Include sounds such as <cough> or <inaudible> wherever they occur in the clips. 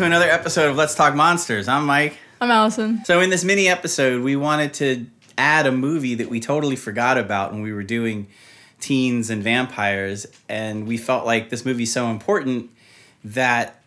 to another episode of Let's Talk Monsters. I'm Mike. I'm Allison. So, in this mini episode, we wanted to add a movie that we totally forgot about when we were doing teens and vampires, and we felt like this movie's so important that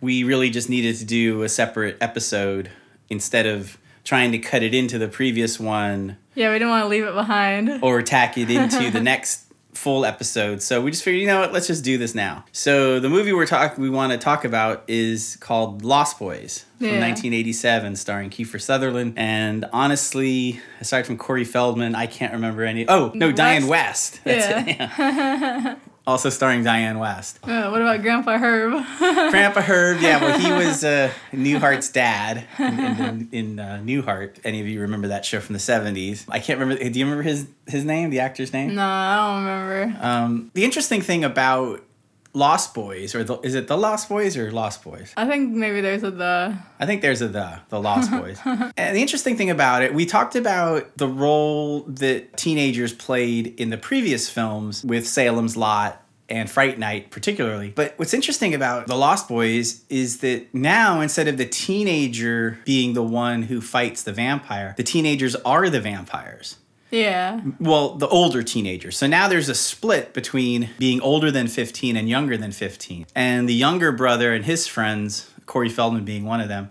we really just needed to do a separate episode instead of trying to cut it into the previous one Yeah, we didn't want to leave it behind. or tack it into <laughs> the next full episode. So we just figured, you know what, let's just do this now. So the movie we're talk we want to talk about is called Lost Boys from Yeah. 1987, starring Kiefer Sutherland. And honestly, aside from Corey Feldman, I can't remember any. Oh no, Dianne Wiest. That's Yeah. it. yeah. <laughs> also starring Dianne Wiest. Uh, what about Grandpa Herb? <laughs> Grandpa Herb, yeah, well, he was uh, Newhart's dad in, in, in uh, Newhart. Any of you remember that show from the 70s? I can't remember. Do you remember his, his name, the actor's name? no, I don't remember. Um, the interesting thing about Lost Boys, or the, is it the Lost Boys or Lost Boys? I think maybe there's a the. I think there's a the, the Lost <laughs> Boys. and the interesting thing about it, we talked about the role that teenagers played in the previous films with Salem's Lot and Fright Night, particularly. But what's interesting about the Lost Boys is that now, instead of the teenager being the one who fights the vampire, the teenagers are the vampires Yeah. well, the older teenagers. So now there's a split between being older than 15 and younger than 15. And the younger brother and his friends, Corey Feldman being one of them,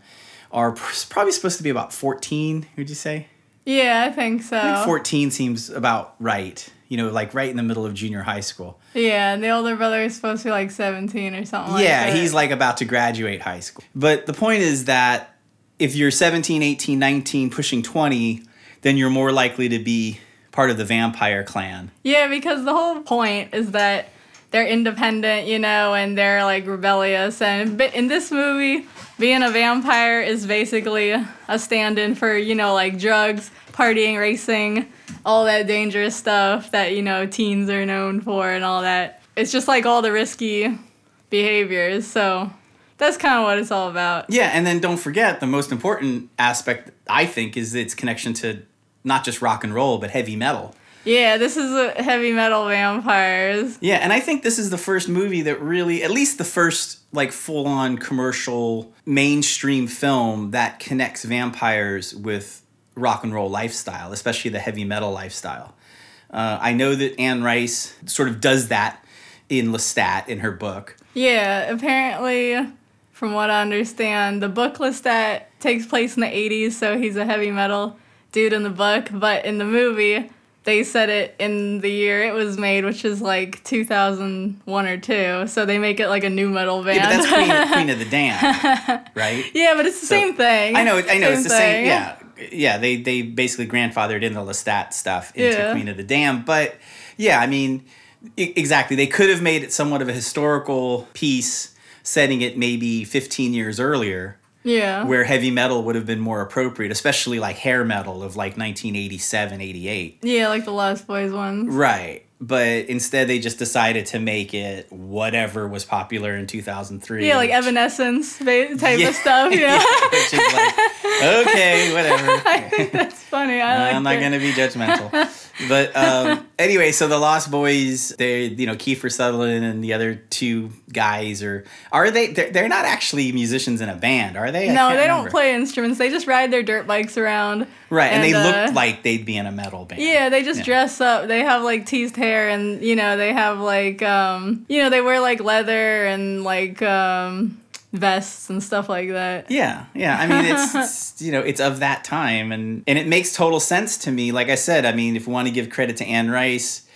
are probably supposed to be about 14, would you say? Yeah, I think so. I think 14 seems about right. You know, like right in the middle of junior high school. Yeah, and the older brother is supposed to be like 17 or something like yeah, that. he's like about to graduate high school. But the point is that if you're 17, 18, 19, pushing 20, then you're more likely to be part of the vampire clan. Yeah, because the whole point is that they're independent, you know, and they're like rebellious. And in this movie, being a vampire is basically a stand in for, you know, like drugs, partying, racing, all that dangerous stuff that, you know, teens are known for and all that. It's just like all the risky behaviors. So that's kind of what it's all about. Yeah, and then don't forget the most important aspect I think is its connection to not just rock and roll but heavy metal. Yeah, this is a heavy metal vampires. Yeah, and I think this is the first movie that really, at least the first like full on commercial mainstream film that connects vampires with rock and roll lifestyle, especially the heavy metal lifestyle. Uh, I know that Anne Rice sort of does that in Lestat in her book. Yeah, apparently, from what I understand, the book Lestat takes place in the 80s, so he's a heavy metal dude in the book, but in the movie, they said it in the year it was made, which is like 2001 or 2, so they make it like a nu metal band. Yeah, but that's Queen, Queen of the Damned, <laughs> right? Yeah, but it's the So- same thing. I know, I know, it's the same. Yeah, yeah. They they basically grandfathered in the Lestat stuff into Yeah. Queen of the Damned, but yeah, I mean, e- exactly. They could have made it somewhat of a historical piece, setting it maybe 15 years earlier, Yeah. where heavy metal would have been more appropriate, especially like hair metal of like 1987, 88. yeah, like the Lost Boys ones. Right. But instead, they just decided to make it whatever was popular in 2003. Yeah, like Evanescence type Yeah. of stuff. <laughs> Yeah. which is like, <laughs> okay, whatever. <laughs> I think that's. I I'm not it. gonna be judgmental. <laughs> but um, anyway, so the Lost Boys, they you know Kiefer Sutherland and the other two guys are are they? They're, they're not actually musicians in a band, are they? I No, they don't play instruments. They just ride their dirt bikes around. Right, and, they uh, look like they'd be in a metal band. Yeah, they just Yeah. dress up. They have like teased hair and you know, they have like um you know, they wear like leather and like um vests and stuff like that. Yeah, yeah. I mean, it's, <laughs> it's you know, it's of that time, and and it makes total sense to me. Like I said, I mean, if we want to give credit to Anne Rice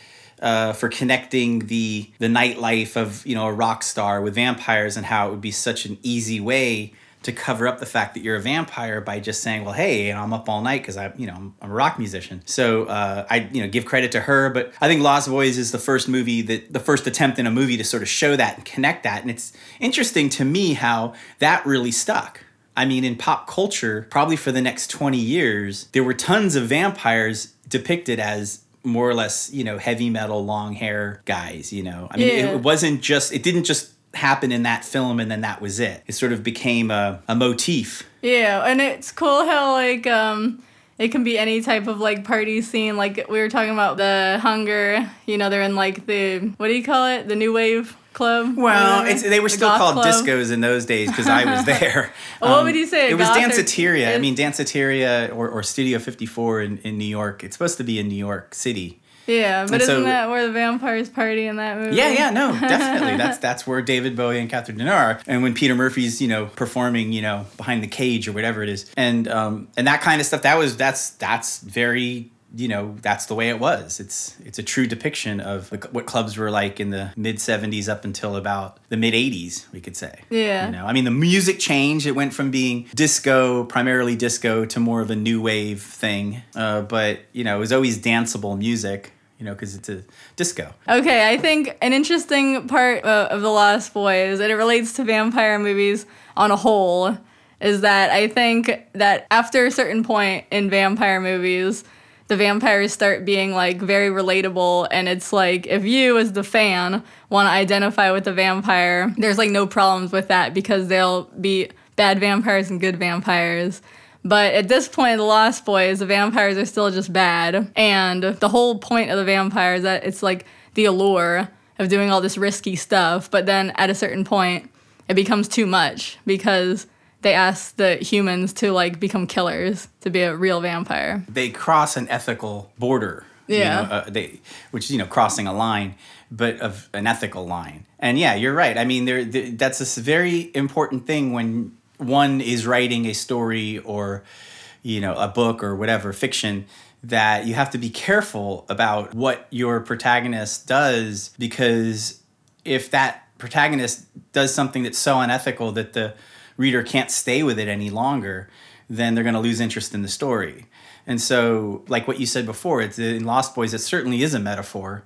uh, for connecting the the nightlife of you know a rock star with vampires and how it would be such an easy way to cover up the fact that you're a vampire by just saying, well, hey, I'm up all night because I, you know, I'm, a rock musician. So uh, I, you know, give credit to her. But I think Lost Boys is the first movie that the first attempt in a movie to sort of show that and connect that. And it's interesting to me how that really stuck. I mean, in pop culture, probably for the next 20 years, there were tons of vampires depicted as more or less, you know, heavy metal, long hair guys, you know. I mean, Yeah. it wasn't just, it didn't just happen in that film and then that was it. It sort of became a, a motif. Yeah, and it's cool how like um it can be any type of like party scene. Like we were talking about the hunger, you know, they're in like the what do you call it? The new wave club. Well, they were The still called club? discos in those days because I was <laughs> there. Um, What would you say, It was Danceteria. I mean, Danceteria or, or Studio 54 in, in New York. It's supposed to be in New York City. Yeah, but And isn't so- that where the vampires party in that movie? Yeah, yeah, no, <laughs> definitely. That's that's where David Bowie and Catherine Deneuve are. And when Peter Murphy's, you know, performing, you know, behind the cage or whatever it is, and um, and that kind of stuff. That was that's that's very. You know that's the way it was. It's it's a true depiction of the, what clubs were like in the mid '70s up until about the mid '80s. We could say. Yeah. You know, I mean, the music changed. It went from being disco, primarily disco, to more of a new wave thing. Uh, but you know, it was always danceable music. You know, because it's a disco. Okay, I think an interesting part uh, of The Lost Boys, and it relates to vampire movies on a whole, is that I think that after a certain point in vampire movies, the vampires start being like very relatable, and it's like if you, as the fan, want to identify with the vampire, there's like no problems with that because they'll be bad vampires and good vampires. But at this point in The Lost Boys, the vampires are still just bad. And the whole point of the vampire is that it's like the allure of doing all this risky stuff. But then at a certain point, it becomes too much because they ask the humans to like become killers to be a real vampire. they cross an ethical border. you Yeah. know, uh, they, which is you know crossing a line, but of an ethical line. And yeah, you're right. I mean, there, there that's a very important thing when one is writing a story or you know a book or whatever fiction that you have to be careful about what your protagonist does because if that protagonist does something that's so unethical that the reader can't stay with it any longer, then they're going to lose interest in the story. And so, like what you said before, it's in Lost Boys. It certainly is a metaphor.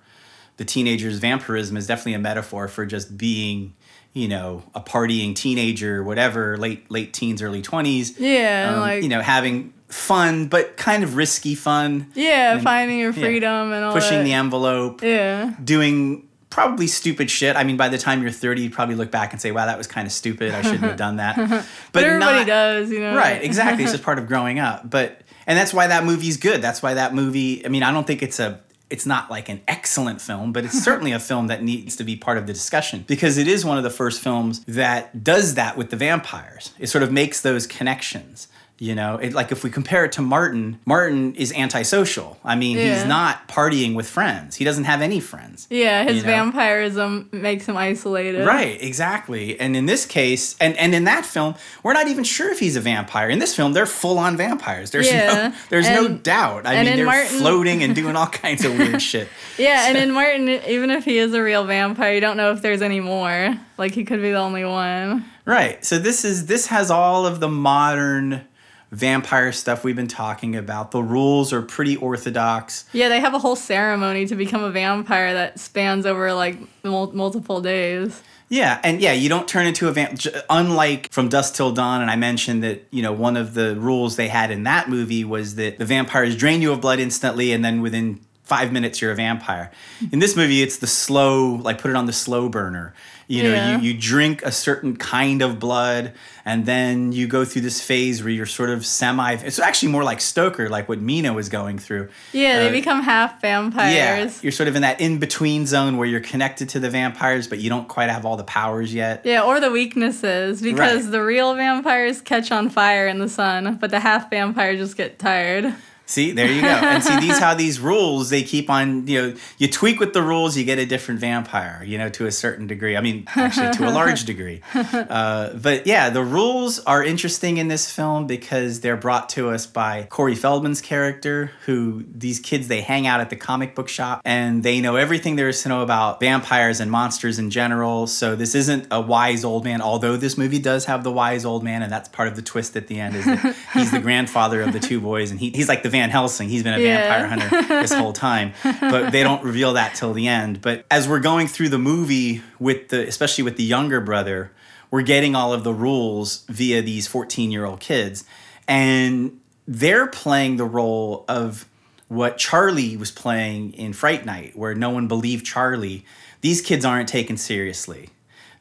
The teenager's vampirism is definitely a metaphor for just being, you know, a partying teenager, whatever, late late teens, early twenties. Yeah, um, like you know, having fun but kind of risky fun. yeah, and- finding your yeah, freedom and all pushing that. the envelope yeah. doing probably stupid shit. I mean, by the time you're 30, you probably look back and say, wow, that was kind of stupid. I shouldn't have done that. <laughs> But, But everybody not- does, you know. Right, exactly. It's <laughs> just part of growing up. But, and that's why that movie's good. That's why that movie, I mean, I don't think it's a, it's not like an excellent film, but it's certainly a film that needs to be part of the discussion because it is one of the first films that does that with the vampires. It sort of makes those connections. You know, it, like if we compare it to Martin, Martin is antisocial. I mean, Yeah. he's not partying with friends. He doesn't have any friends. Yeah, his You know? vampirism makes him isolated. Right, exactly. And in this case, and, and in that film, we're not even sure if he's a vampire. In this film, they're full on vampires. There's Yeah, no <laughs> there's no doubt. I mean, they're Martin- floating and doing all <laughs> kinds of weird shit. Yeah, and in Martin, even if he is a real vampire, you don't know if there's any more. Like he could be the only one. Right. So this is this has all of the modern vampire stuff we've been talking about. The rules are pretty orthodox. Yeah, they have a whole ceremony to become a vampire that spans over like mul- multiple days. Yeah, and yeah, you don't turn into a vamp. j- Unlike from Dusk Till Dawn, and I mentioned that you know one of the rules they had in that movie was that the vampires drain you of blood instantly, and then within five minutes you're a vampire. In this movie, it's the slow, like put it on the slow burner. You know, Yeah. you, you drink a certain kind of blood, and then you go through this phase where you're sort of semi. It's actually more like Stoker, like what Mina was going through. Yeah, they Uh, become half vampires. Yeah, you're sort of in that in between zone where you're connected to the vampires, but you don't quite have all the powers yet. Yeah, or the weaknesses because Right. the real vampires catch on fire in the sun, but the half vampires just get tired. See, there you go. And see, these how these rules they keep on. You know, you tweak with the rules, you get a different vampire. You know, to a certain degree. I mean, actually, to a large degree. Uh, but yeah, the rules are interesting in this film because they're brought to us by Corey Feldman's character, who these kids they hang out at the comic book shop and they know everything there is to know about vampires and monsters in general. So this isn't a wise old man, although this movie does have the wise old man, and that's part of the twist at the end is that he's the <laughs> grandfather of the two boys, and he, he's like the Van Helsing. He's been a Yeah. vampire hunter <laughs> this whole time, but they don't reveal that till the end. But as we're going through the movie with the, especially with the younger brother, we're getting all of the rules via these 14 year old kids, and they're playing the role of what Charlie was playing in Fright Night, where no one believed Charlie. These kids aren't taken seriously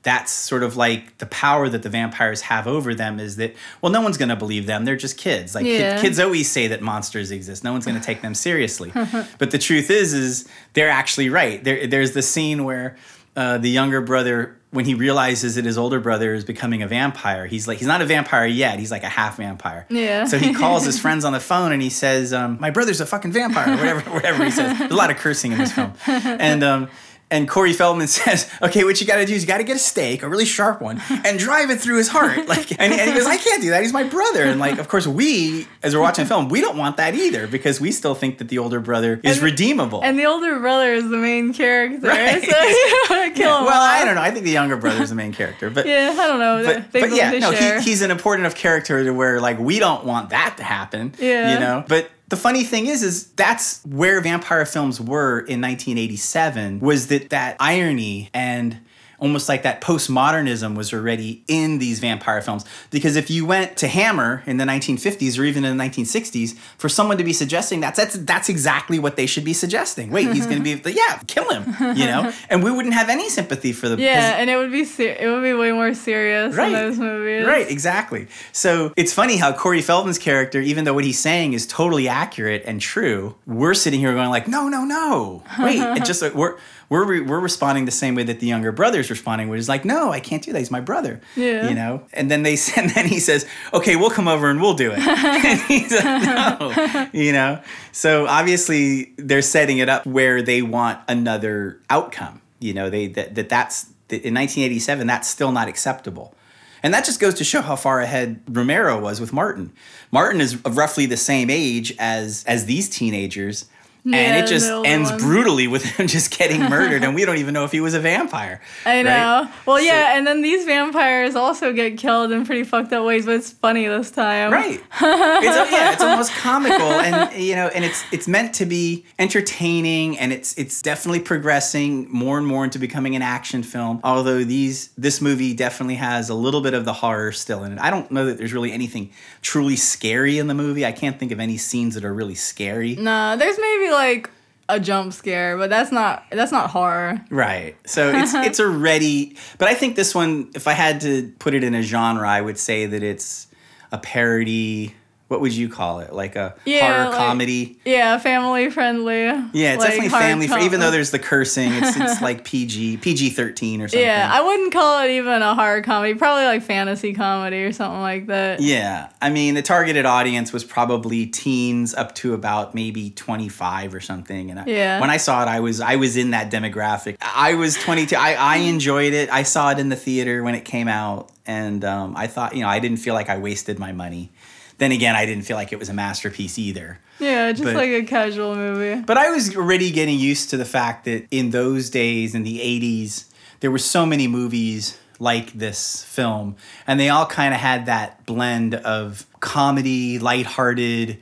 that's sort of like the power that the vampires have over them is that well no one's going to believe them they're just kids like kid- kids always say that monsters exist no one's going to take them seriously <laughs> but the truth is is they're actually right there, there's the scene where uh, the younger brother when he realizes that his older brother is becoming a vampire, he's like, he's not a vampire yet. He's like a half vampire. Yeah. So he calls his <laughs> friends on the phone and he says, um, "My brother's a fucking vampire," or whatever, <laughs> whatever he says. There's a lot of cursing in this film, and um, and Corey Feldman <laughs> says, "Okay, what you got to do is you got to get a stake, a really sharp one, and drive it through his heart." <laughs> Like, and, and he goes, "I can't do that. He's my brother." And like, of course, we as we're watching the film, we don't want that either because we still think that the older brother is And- redeemable. And the older brother is the main character, Right. so <laughs> you kill Yeah, him well. I don't know. I think the younger brother is the main character, but Yeah, I don't know. but, but yeah, no, he, he's an important enough character to where like we don't want that to happen. Yeah. you know. But the funny thing is, is that's where vampire films were in 1987. Was that that irony and almost like that postmodernism was already in these vampire films because if you went to Hammer in the 1950s or even in the 1960s for someone to be suggesting that that's that's exactly what they should be suggesting wait he's going to be <laughs> yeah kill him you know <laughs> and we wouldn't have any sympathy for the yeah, and it would be ser- it would be way more serious Right. in those movies. Right, exactly. So it's funny how Corey Feldman's character, even though what he's saying is totally accurate and true, we're sitting here going like, no, no, no, wait. it <laughs> just like, we're we're re- we're responding the same way that the younger brother's responding, which is like, no, I can't do that. He's my brother. Yeah. You know. And then they <laughs> and then he says, okay, we'll come over and we'll do it. <laughs> <laughs> and he's like, no. You know. So obviously they're setting it up where they want another outcome. You know, they that, that that's that in 1987 that's still not acceptable. And that just goes to show how far ahead Romero was with Martin. Martin is of roughly the same age as as these teenagers. Yeah, and it just ends ones. brutally with him <laughs> just getting <laughs> murdered, and we don't even know if he was a vampire. I right? know. Well, So- yeah, and then these vampires also get killed in pretty fucked up ways, but it's funny this time. Right. <laughs> It's yeah, it's almost comical, and you know, and it's it's meant to be entertaining, and it's it's definitely progressing more and more into becoming an action film. Although these this movie definitely has a little bit of the horror still in it. I don't know that there's really anything truly scary in the movie. I can't think of any scenes that are really scary. Nah, there's maybe like a jump scare, but that's not that's not horror. Right. So it's <laughs> it's already but I think this one if I had to put it in a genre I would say that it's a parody what would you call it? Like a Yeah, horror like- comedy? Yeah, family friendly. Yeah, it's like definitely family friendly. Even though there's the cursing, it's it's <laughs> like PG PG thirteen or something. Yeah, I wouldn't call it even a horror comedy. Probably like fantasy comedy or something like that. yeah, I mean the targeted audience was probably teens up to about maybe twenty five or something. And I, Yeah. when I saw it, I was I was in that demographic. I was twenty two. I I enjoyed it. I saw it in the theater when it came out, and um, I thought you know I didn't feel like I wasted my money. Then again, I didn't feel like it was a masterpiece either. Yeah, just But- like a casual movie. But I was already getting used to the fact that in those days, in the 80s, there were so many movies like this film, and they all kind of had that blend of comedy, lighthearted,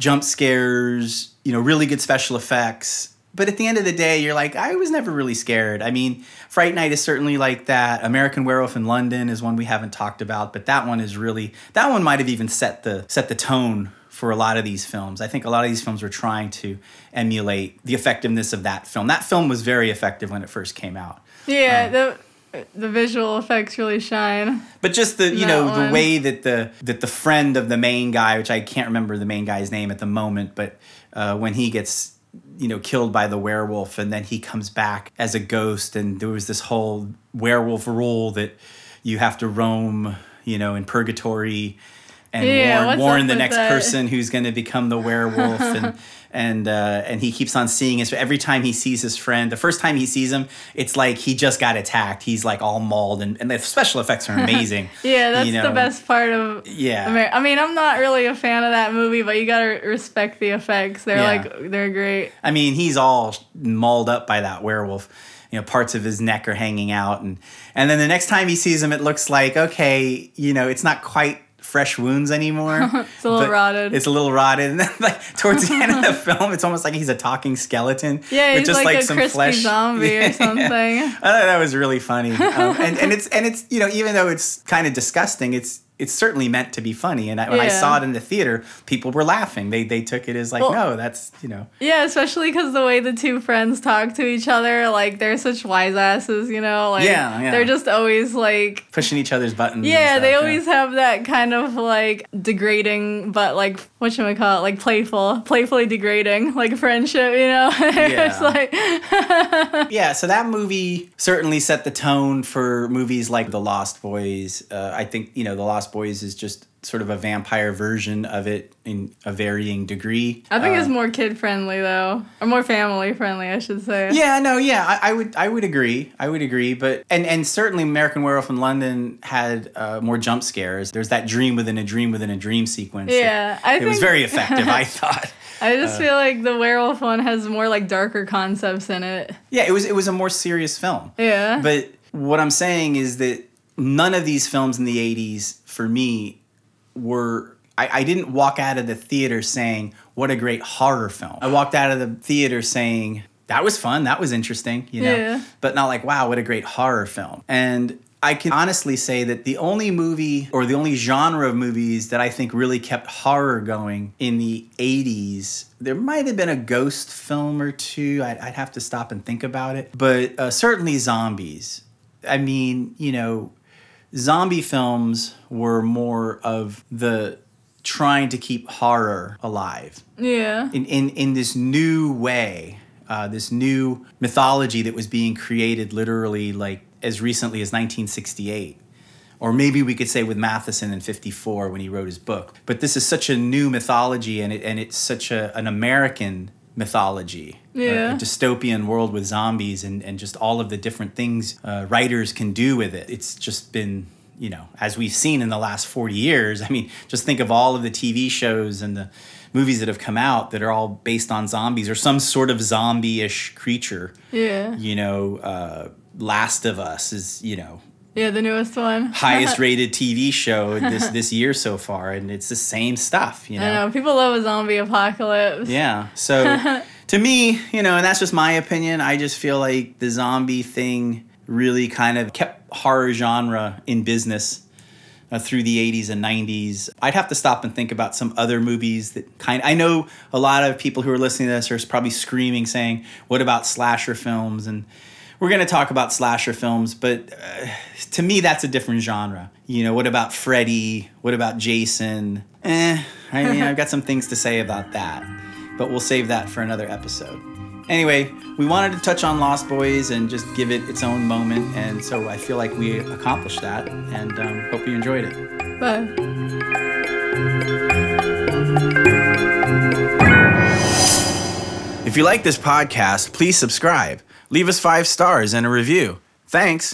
jump scares, you know, really good special effects. But at the end of the day, you're like, I was never really scared. I mean, Fright Night is certainly like that. American Werewolf in London is one we haven't talked about, but that one is really that one might have even set the set the tone for a lot of these films. I think a lot of these films were trying to emulate the effectiveness of that film. That film was very effective when it first came out. Yeah, the the visual effects really shine. But just the you know the way that the that the friend of the main guy, which I can't remember the main guy's name at the moment, but uh, when he gets you know killed by the werewolf and then he comes back as a ghost and there was this whole werewolf rule that you have to roam you know in purgatory and Yeah, warn, warn the next that? person who's going to become the werewolf and <laughs> and uh, and he keeps on seeing his every time he sees his friend the first time he sees him it's like he just got attacked he's like all mauled and, and the special effects are amazing <laughs> Yeah, that's you the best part of. Yeah. Amer- I mean, I'm not really a fan of that movie, but you gotta respect the effects. They're Yeah. like they're great. I mean, he's all mauled up by that werewolf. You know, parts of his neck are hanging out, and and then the next time he sees him, it looks like okay, you know, it's not quite fresh wounds anymore. <laughs> It's a little rotted. It's a little rotted, and then <laughs> like towards the end of the <laughs> film, it's almost like he's a talking skeleton. Yeah, he's like, a crispy zombie Yeah. or something. I thought that was really funny, um, and and it's and it's you know even though it's kind of disgusting, it's it's certainly meant to be funny. And I, when I saw it in the theater, people were laughing. They they took it as like Well- no, that's you know Yeah, especially because the way the two friends talk to each other, like they're such wise asses, you know. Like Yeah, yeah. they're just always like. pushing each other's buttons. Yeah, stuff, they always have that kind of like degrading but like what you call it, like playful, playfully degrading, like friendship, you know? <laughs> it's like <laughs> yeah, so that movie certainly set the tone for movies like The Lost Boys. Uh, I think, you know, The Lost Boys is just sort of a vampire version of it in a varying degree. I think Uh, it's more kid friendly though, or more family friendly, I should say. Yeah, no, yeah, I, I would, I would agree, I would agree, but and and certainly American Werewolf in London had uh, more jump scares. There's that dream within a dream within a dream sequence. Yeah, I it was very <laughs> effective. I thought. I Uh. just feel like the werewolf one has more like darker concepts in it. Yeah, it was, it was a more serious film. Yeah. But what I'm saying is that none of these films in the 80s, for me, were. I, I didn't walk out of the theater saying, what a great horror film. I walked out of the theater saying, that was fun, that was interesting, you know? Yeah. But not like, wow, what a great horror film. And I can honestly say that the only movie or the only genre of movies that I think really kept horror going in the 80s, there might have been a ghost film or two. I'd, I'd have to stop and think about it. But uh, certainly zombies. I mean, you know, zombie films were more of the trying to keep horror alive yeah. in, in, in this new way, uh, this new mythology that was being created literally like as recently as 1968. Or maybe we could say with Matheson in 54 when he wrote his book. But this is such a new mythology and, it, and it's such a, an American mythology. a- Yeah. A, dystopian world with zombies and, and just all of the different things uh, writers can do with it. It's just been, you know, as we've seen in the last 40 years, I mean, just think of all of the TV shows and the movies that have come out that are all based on zombies or some sort of zombie ish creature. Yeah. You know, uh, Last of Us is, you know, Yeah, the newest one. <laughs> highest rated TV show this <laughs> this year so far, and it's the same stuff. You I know, know people love a zombie apocalypse. yeah. So <laughs> to me, you know, and that's just my opinion. I just feel like the zombie thing really kind of kept horror genre in business. Uh, through the 80s and 90s i'd have to stop and think about some other movies that kind i know a lot of people who are listening to this are probably screaming saying what about slasher films and we're going to talk about slasher films but uh, to me that's a different genre. You know what about freddy? What about jason? Eh i mean i've got some things to say about that but we'll save that for another episode. Anyway we wanted to touch on lost boys and just give it its own moment and so i feel like we accomplished that and um, hope you enjoyed it. Bye. if you like this podcast please subscribe leave us five stars and a review. Thanks